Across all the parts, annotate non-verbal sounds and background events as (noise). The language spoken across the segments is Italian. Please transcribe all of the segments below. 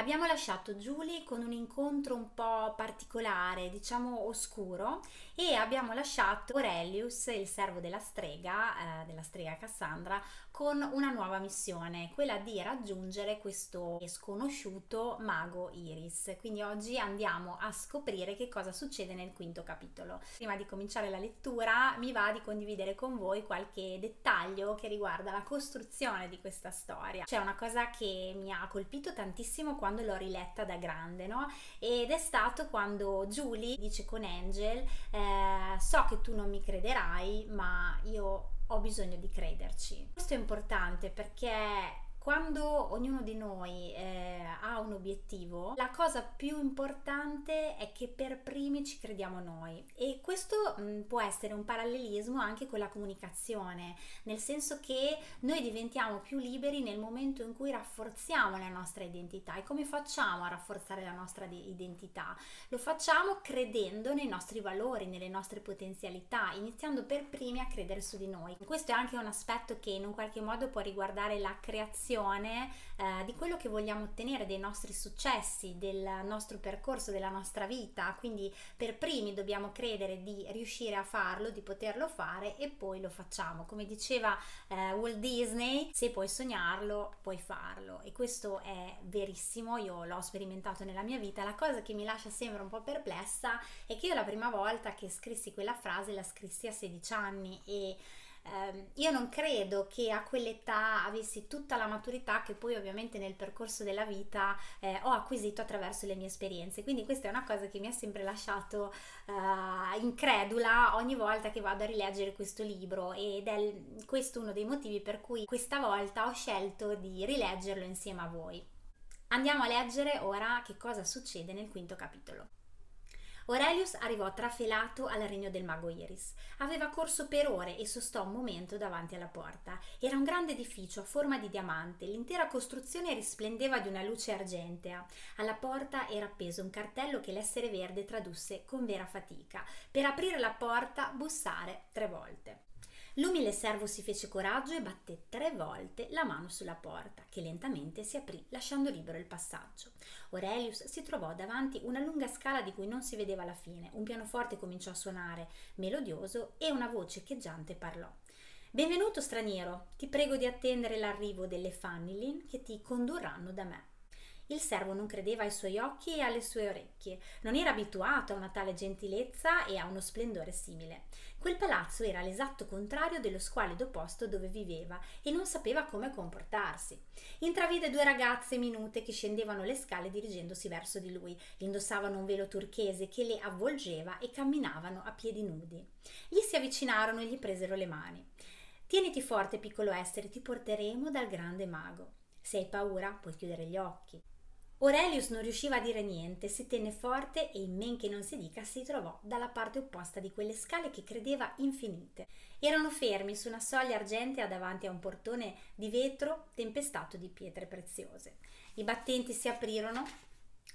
Abbiamo lasciato Julie con un incontro un po' particolare, diciamo oscuro, e abbiamo lasciato Aurelius, il servo della strega, eh, della strega Cassandra, con una nuova missione, quella di raggiungere questo sconosciuto mago Iris. Quindi oggi andiamo a scoprire che cosa succede nel quinto capitolo. Prima di cominciare la lettura mi va di condividere con voi qualche dettaglio che riguarda la costruzione di questa storia. C'è una cosa che mi ha colpito tantissimo quando l'ho riletta da grande, no? Ed è stato quando Julie dice con Angel, eh, so che tu non mi crederai, ma io ho bisogno di crederci. Questo è importante perché quando ognuno di noi eh, ha un obiettivo, la cosa più importante è che per primi ci crediamo noi e questo mh, mm, può essere un parallelismo anche con la comunicazione, nel senso che noi diventiamo più liberi nel momento in cui rafforziamo la nostra identità e come facciamo a rafforzare la nostra identità? Lo facciamo credendo nei nostri valori, nelle nostre potenzialità, iniziando per primi a credere su di noi. Questo è anche un aspetto che in un qualche modo può riguardare la creazione eh, di quello che vogliamo ottenere, dei nostri successi, del nostro percorso, della nostra vita. Quindi per primi dobbiamo credere di riuscire a farlo, di poterlo fare e poi lo facciamo. Come diceva eh, Walt Disney, se puoi sognarlo, puoi farlo. E questo è verissimo, io l'ho sperimentato nella mia vita. La cosa che mi lascia sempre un po' perplessa è che io la prima volta che scrissi quella frase la scrissi a 16 anni e eh, io non credo che a quell'età avessi tutta la maturità che poi ovviamente nel percorso della vita eh, ho acquisito attraverso le mie esperienze. Quindi questa è una cosa che mi ha sempre lasciato eh, incredula ogni volta che vado a rileggere questo libro ed è questo uno dei motivi per cui questa volta ho scelto di rileggerlo insieme a voi. Andiamo a leggere ora che cosa succede nel quinto capitolo. Aurelius arrivò trafelato al regno del mago Iris. Aveva corso per ore e sostò un momento davanti alla porta. Era un grande edificio a forma di diamante, l'intera costruzione risplendeva di una luce argentea. Alla porta era appeso un cartello che l'essere verde tradusse con vera fatica. Per aprire la porta, bussare tre volte. L'umile servo si fece coraggio e batté tre volte la mano sulla porta, che lentamente si aprì, lasciando libero il passaggio. Aurelius si trovò davanti una lunga scala di cui non si vedeva la fine. Un pianoforte cominciò a suonare, melodioso, e una voce echeggiante parlò. Benvenuto straniero, ti prego di attendere l'arrivo delle Fannilin che ti condurranno da me. Il servo non credeva ai suoi occhi e alle sue orecchie. Non era abituato a una tale gentilezza e a uno splendore simile. Quel palazzo era l'esatto contrario dello squalido posto dove viveva e non sapeva come comportarsi. Intravide due ragazze minute che scendevano le scale dirigendosi verso di lui. Indossavano un velo turchese che le avvolgeva e camminavano a piedi nudi. Gli si avvicinarono e gli presero le mani. Tieniti forte, piccolo essere, ti porteremo dal grande mago. Se hai paura, puoi chiudere gli occhi. Aurelius non riusciva a dire niente, si tenne forte e in men che non si dica si trovò dalla parte opposta di quelle scale che credeva infinite. Erano fermi su una soglia argentea davanti a un portone di vetro tempestato di pietre preziose. I battenti si aprirono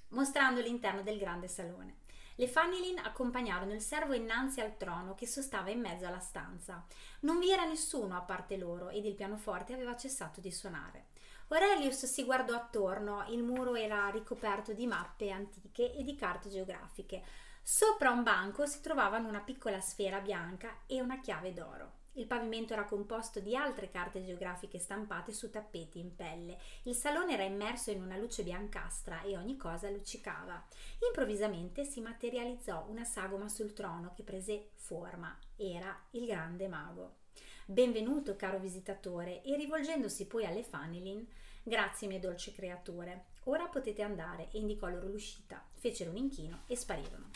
mostrando l'interno del grande salone. Le Fanilin accompagnarono il servo innanzi al trono che sostava in mezzo alla stanza. Non vi era nessuno a parte loro ed il pianoforte aveva cessato di suonare. Aurelius si guardò attorno, il muro era ricoperto di mappe antiche e di carte geografiche. Sopra un banco si trovavano una piccola sfera bianca e una chiave d'oro. Il pavimento era composto di altre carte geografiche stampate su tappeti in pelle. Il salone era immerso in una luce biancastra e ogni cosa luccicava. Improvvisamente si materializzò una sagoma sul trono che prese forma. Era il grande mago. Benvenuto, caro visitatore, e rivolgendosi poi alle Fanilin, grazie mie dolci creature, ora potete andare, e indicò loro l'uscita. Fecero un inchino e sparirono.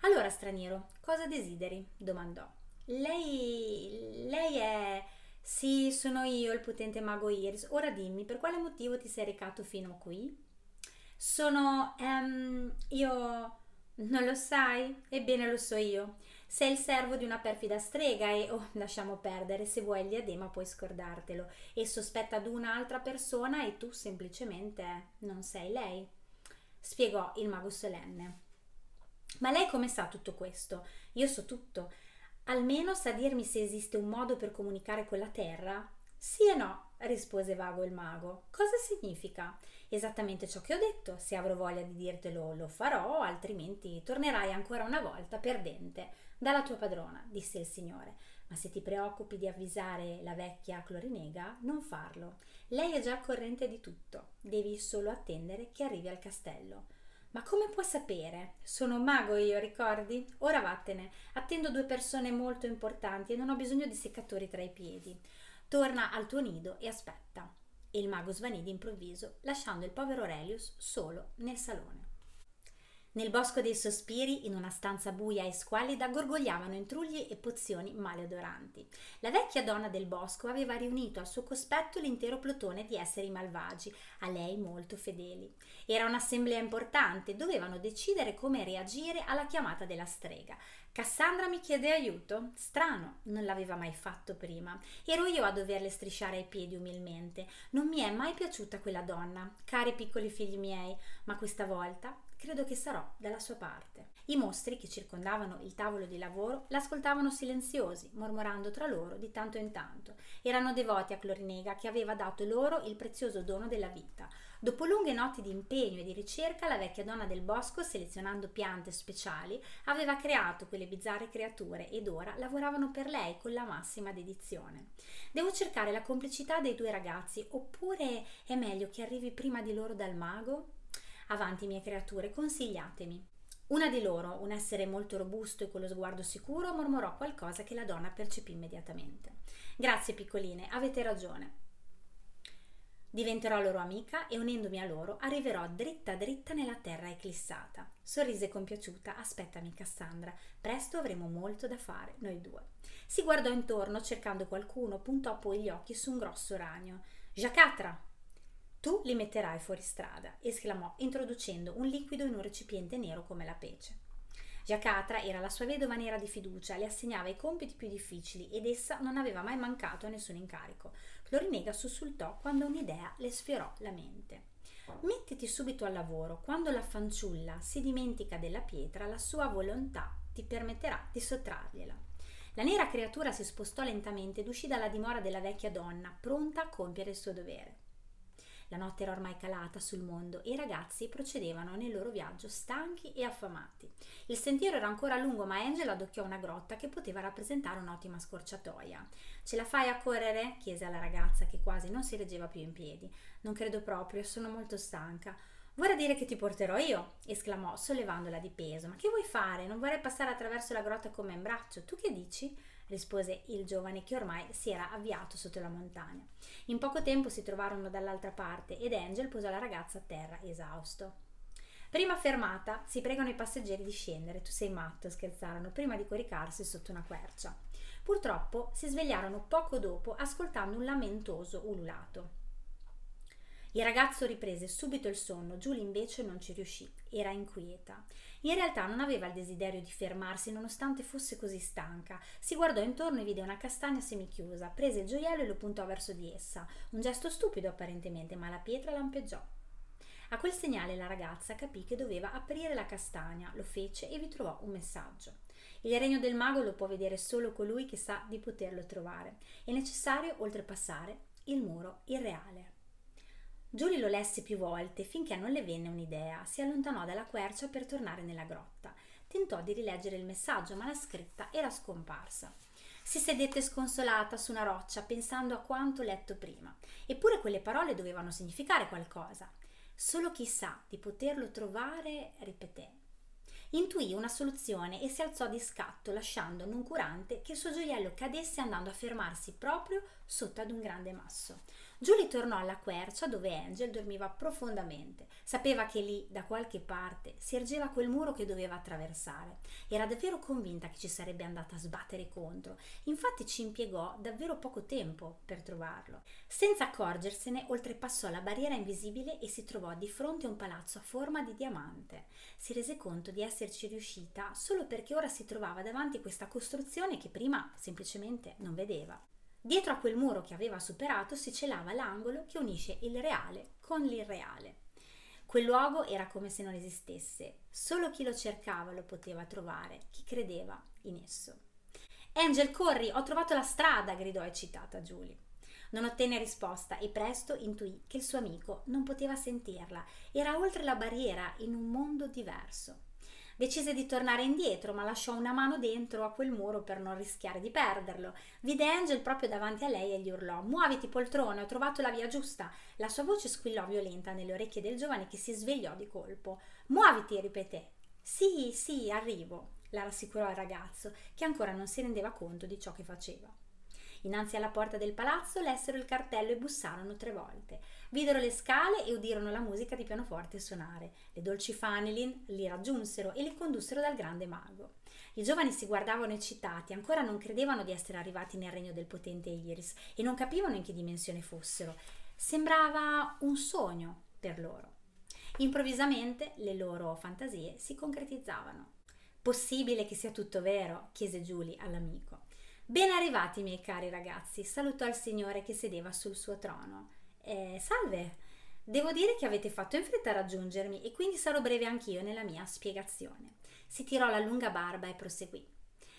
Allora, straniero, cosa desideri? domandò. Lei. lei è. Sì, sono io, il potente mago Iris. Ora dimmi, per quale motivo ti sei recato fino a qui? Sono. Um, io. Non lo sai? Ebbene lo so io. Sei il servo di una perfida strega e, oh, lasciamo perdere, se vuoi il diadema puoi scordartelo. E sospetta ad un'altra persona e tu semplicemente non sei lei. Spiegò il mago solenne. Ma lei come sa tutto questo? Io so tutto. Almeno sa dirmi se esiste un modo per comunicare con la terra? Sì e no. Rispose vago il mago. Cosa significa? Esattamente ciò che ho detto. Se avrò voglia di dirtelo lo farò, altrimenti tornerai ancora una volta perdente dalla tua padrona, disse il signore. Ma se ti preoccupi di avvisare la vecchia Clorinega, non farlo. Lei è già al corrente di tutto. Devi solo attendere che arrivi al castello. Ma come puoi sapere? Sono un mago io, ricordi? Ora vattene. Attendo due persone molto importanti e non ho bisogno di seccatori tra i piedi. Torna al tuo nido e aspetta. E il mago svanì d'improvviso, lasciando il povero Aurelius solo nel salone. Nel bosco dei sospiri, in una stanza buia e squallida, gorgogliavano intrugli e pozioni maleodoranti. La vecchia donna del bosco aveva riunito al suo cospetto l'intero plotone di esseri malvagi, a lei molto fedeli. Era un'assemblea importante, dovevano decidere come reagire alla chiamata della strega. Cassandra mi chiede aiuto? Strano, non l'aveva mai fatto prima. Ero io a doverle strisciare i piedi umilmente. Non mi è mai piaciuta quella donna, cari piccoli figli miei, ma questa volta credo che sarò dalla sua parte. I mostri che circondavano il tavolo di lavoro l'ascoltavano silenziosi, mormorando tra loro di tanto in tanto. Erano devoti a Clorinega che aveva dato loro il prezioso dono della vita. Dopo lunghe notti di impegno e di ricerca, la vecchia donna del bosco, selezionando piante speciali, aveva creato quelle bizzarre creature ed ora lavoravano per lei con la massima dedizione. Devo cercare la complicità dei due ragazzi, oppure è meglio che arrivi prima di loro dal mago? Avanti, mie creature, consigliatemi. Una di loro, un essere molto robusto e con lo sguardo sicuro, mormorò qualcosa che la donna percepì immediatamente. Grazie, piccoline, avete ragione. Diventerò loro amica e unendomi a loro arriverò dritta dritta nella terra eclissata. Sorrise compiaciuta, aspettami Cassandra, presto avremo molto da fare, noi due. Si guardò intorno cercando qualcuno, puntò poi gli occhi su un grosso ragno. Jacatra! Tu li metterai fuori strada, esclamò, introducendo un liquido in un recipiente nero come la pece. Giacatra era la sua vedova nera di fiducia, le assegnava i compiti più difficili ed essa non aveva mai mancato a nessun incarico. Clorinega sussultò quando un'idea le sfiorò la mente. Mettiti subito al lavoro, quando la fanciulla si dimentica della pietra, la sua volontà ti permetterà di sottrargliela. La nera creatura si spostò lentamente ed uscì dalla dimora della vecchia donna, pronta a compiere il suo dovere. La notte era ormai calata sul mondo e i ragazzi procedevano nel loro viaggio stanchi e affamati. Il sentiero era ancora lungo, ma Angela adocchiò una grotta che poteva rappresentare un'ottima scorciatoia. Ce la fai a correre? chiese alla ragazza che quasi non si reggeva più in piedi. Non credo proprio, sono molto stanca. Vorrà dire che ti porterò io, esclamò sollevandola di peso. Ma che vuoi fare? Non vorrei passare attraverso la grotta con me in braccio. Tu che dici? Rispose il giovane che ormai si era avviato sotto la montagna. In poco tempo si trovarono dall'altra parte ed Angel posò la ragazza a terra, esausto. Prima fermata, si pregano i passeggeri di scendere. Tu sei matto, scherzarono, prima di coricarsi sotto una quercia. Purtroppo si svegliarono poco dopo ascoltando un lamentoso ululato. Il ragazzo riprese subito il sonno, Julie invece non ci riuscì, era inquieta. In realtà non aveva il desiderio di fermarsi nonostante fosse così stanca. Si guardò intorno e vide una castagna semichiusa, prese il gioiello e lo puntò verso di essa. Un gesto stupido apparentemente, ma la pietra lampeggiò. A quel segnale la ragazza capì che doveva aprire la castagna, lo fece e vi trovò un messaggio. Il regno del mago lo può vedere solo colui che sa di poterlo trovare. È necessario oltrepassare il muro irreale. Giulie lo lesse più volte finché non le venne un'idea. Si allontanò dalla quercia per tornare nella grotta. Tentò di rileggere il messaggio, ma la scritta era scomparsa. Si sedette sconsolata su una roccia, pensando a quanto letto prima. Eppure quelle parole dovevano significare qualcosa. Solo chi sa di poterlo trovare, ripeté. Intuì una soluzione e si alzò di scatto, lasciando noncurante che il suo gioiello cadesse andando a fermarsi proprio sotto ad un grande masso. Julie tornò alla quercia dove Angel dormiva profondamente. Sapeva che lì, da qualche parte, si ergeva quel muro che doveva attraversare. Era davvero convinta che ci sarebbe andata a sbattere contro. Infatti ci impiegò davvero poco tempo per trovarlo. Senza accorgersene, oltrepassò la barriera invisibile e si trovò di fronte a un palazzo a forma di diamante. Si rese conto di esserci riuscita solo perché ora si trovava davanti questa costruzione che prima semplicemente non vedeva. Dietro a quel muro che aveva superato si celava l'angolo che unisce il reale con l'irreale. Quel luogo era come se non esistesse, solo chi lo cercava lo poteva trovare, chi credeva in esso. Angel, corri, ho trovato la strada, gridò eccitata Julie. Non ottenne risposta e presto intuì che il suo amico non poteva sentirla, era oltre la barriera in un mondo diverso. Decise di tornare indietro, ma lasciò una mano dentro a quel muro per non rischiare di perderlo. Vide Angel proprio davanti a lei e gli urlò: Muoviti, poltrone, ho trovato la via giusta. La sua voce squillò violenta nelle orecchie del giovane che si svegliò di colpo. Muoviti, ripeté. Sì, sì, arrivo, la rassicurò il ragazzo, che ancora non si rendeva conto di ciò che faceva. Innanzi alla porta del palazzo lessero il cartello e bussarono tre volte. Videro le scale e udirono la musica di pianoforte suonare. Le dolci fanelin li raggiunsero e li condussero dal grande mago. I giovani si guardavano eccitati, ancora non credevano di essere arrivati nel regno del potente Iris e non capivano in che dimensione fossero. Sembrava un sogno per loro. Improvvisamente le loro fantasie si concretizzavano. Possibile che sia tutto vero? chiese Julie all'amico. Ben arrivati, miei cari ragazzi, salutò il signore che sedeva sul suo trono. Eh, salve! Devo dire che avete fatto in fretta a raggiungermi e quindi sarò breve anch'io nella mia spiegazione. Si tirò la lunga barba e proseguì.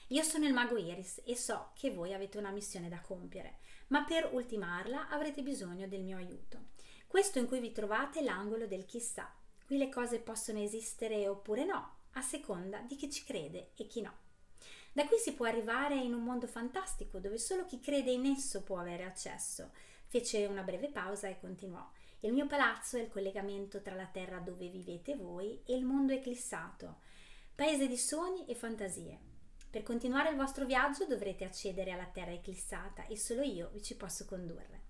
Io sono il mago Iris e so che voi avete una missione da compiere, ma per ultimarla avrete bisogno del mio aiuto. Questo in cui vi trovate è l'angolo del chissà. Qui le cose possono esistere oppure no, a seconda di chi ci crede e chi no. Da qui si può arrivare in un mondo fantastico dove solo chi crede in esso può avere accesso. Fece una breve pausa e continuò. Il mio palazzo è il collegamento tra la terra dove vivete voi e il mondo eclissato, paese di sogni e fantasie. Per continuare il vostro viaggio dovrete accedere alla terra eclissata e solo io vi ci posso condurre.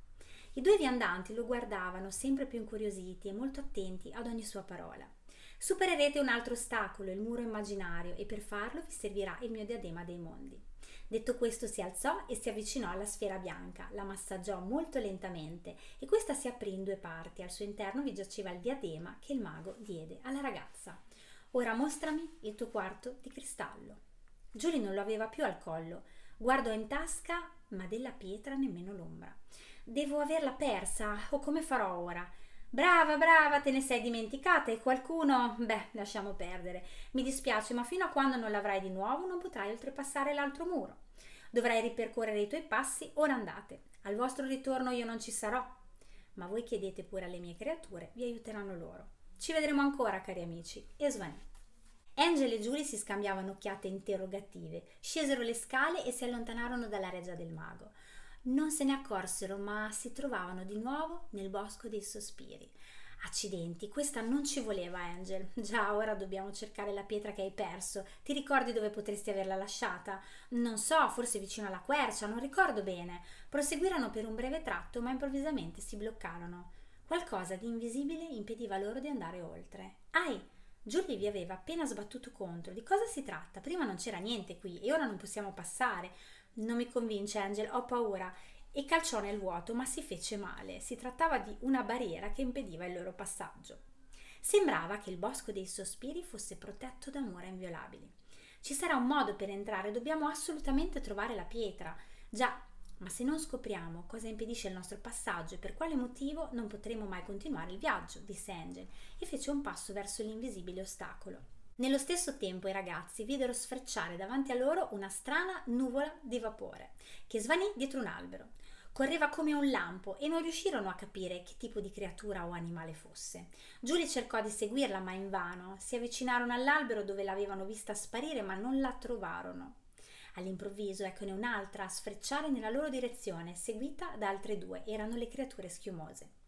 I due viandanti lo guardavano sempre più incuriositi e molto attenti ad ogni sua parola. Supererete un altro ostacolo, il muro immaginario, e per farlo vi servirà il mio diadema dei mondi. Detto questo si alzò e si avvicinò alla sfera bianca, la massaggiò molto lentamente e questa si aprì in due parti. Al suo interno vi giaceva il diadema che il mago diede alla ragazza. Ora mostrami il tuo quarto di cristallo. Giulia non lo aveva più al collo. Guardò in tasca, ma della pietra nemmeno l'ombra. Devo averla persa, o come farò ora? Brava, brava, te ne sei dimenticata e qualcuno... Beh, lasciamo perdere. Mi dispiace, ma fino a quando non l'avrai di nuovo non potrai oltrepassare l'altro muro. Dovrai ripercorrere i tuoi passi, ora andate. Al vostro ritorno io non ci sarò. Ma voi chiedete pure alle mie creature, vi aiuteranno loro. Ci vedremo ancora, cari amici. E svanì. Angel e Julie si scambiavano occhiate interrogative, scesero le scale e si allontanarono dalla reggia del mago non se ne accorsero, ma si trovavano di nuovo nel bosco dei sospiri. Accidenti, questa non ci voleva Angel. (laughs) Già, ora dobbiamo cercare la pietra che hai perso. Ti ricordi dove potresti averla lasciata? Non so, forse vicino alla quercia, non ricordo bene. Proseguirono per un breve tratto, ma improvvisamente si bloccarono. Qualcosa di invisibile impediva loro di andare oltre. Ai! Giulia vi aveva appena sbattuto contro. Di cosa si tratta? Prima non c'era niente qui e ora non possiamo passare. Non mi convince Angel, ho paura. E calciò nel vuoto, ma si fece male. Si trattava di una barriera che impediva il loro passaggio. Sembrava che il bosco dei sospiri fosse protetto da mura inviolabili. Ci sarà un modo per entrare, dobbiamo assolutamente trovare la pietra. Già, ma se non scopriamo cosa impedisce il nostro passaggio e per quale motivo non potremo mai continuare il viaggio, disse Angel e fece un passo verso l'invisibile ostacolo. Nello stesso tempo i ragazzi videro sfrecciare davanti a loro una strana nuvola di vapore che svanì dietro un albero. Correva come un lampo e non riuscirono a capire che tipo di creatura o animale fosse. Giulia cercò di seguirla, ma invano. Si avvicinarono all'albero dove l'avevano vista sparire, ma non la trovarono. All'improvviso eccone un'altra a sfrecciare nella loro direzione, seguita da altre due. Erano le creature schiumose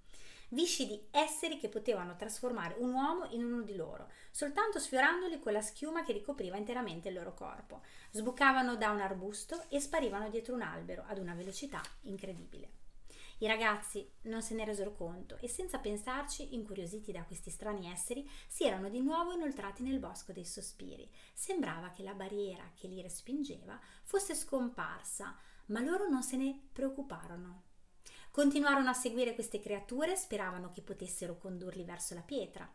viscidi esseri che potevano trasformare un uomo in uno di loro, soltanto sfiorandoli con la schiuma che ricopriva interamente il loro corpo. Sbucavano da un arbusto e sparivano dietro un albero ad una velocità incredibile. I ragazzi non se ne resero conto e senza pensarci, incuriositi da questi strani esseri, si erano di nuovo inoltrati nel bosco dei sospiri. Sembrava che la barriera che li respingeva fosse scomparsa, ma loro non se ne preoccuparono. Continuarono a seguire queste creature, speravano che potessero condurli verso la pietra.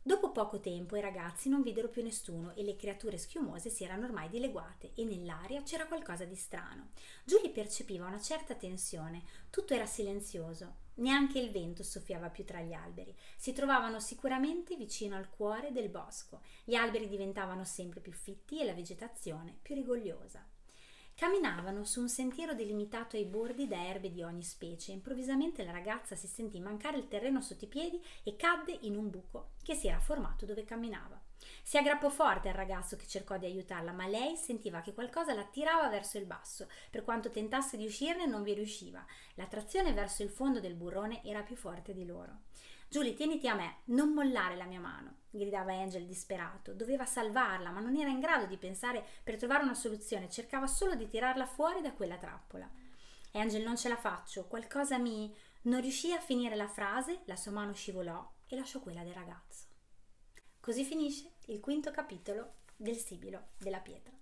Dopo poco tempo i ragazzi non videro più nessuno e le creature schiumose si erano ormai dileguate e nell'aria c'era qualcosa di strano. Julie percepiva una certa tensione, tutto era silenzioso, neanche il vento soffiava più tra gli alberi. Si trovavano sicuramente vicino al cuore del bosco. Gli alberi diventavano sempre più fitti e la vegetazione più rigogliosa. Camminavano su un sentiero delimitato ai bordi da erbe di ogni specie. Improvvisamente la ragazza si sentì mancare il terreno sotto i piedi e cadde in un buco che si era formato dove camminava. Si aggrappò forte al ragazzo che cercò di aiutarla, ma lei sentiva che qualcosa la tirava verso il basso. Per quanto tentasse di uscirne, non vi riusciva. L'attrazione verso il fondo del burrone era più forte di loro. Julie, tieniti a me, non mollare la mia mano, gridava Angel disperato. Doveva salvarla, ma non era in grado di pensare per trovare una soluzione, cercava solo di tirarla fuori da quella trappola. Angel, non ce la faccio, qualcosa mi. Non riuscì a finire la frase, la sua mano scivolò e lasciò quella del ragazzo. Così finisce il quinto capitolo del Sibilo della pietra.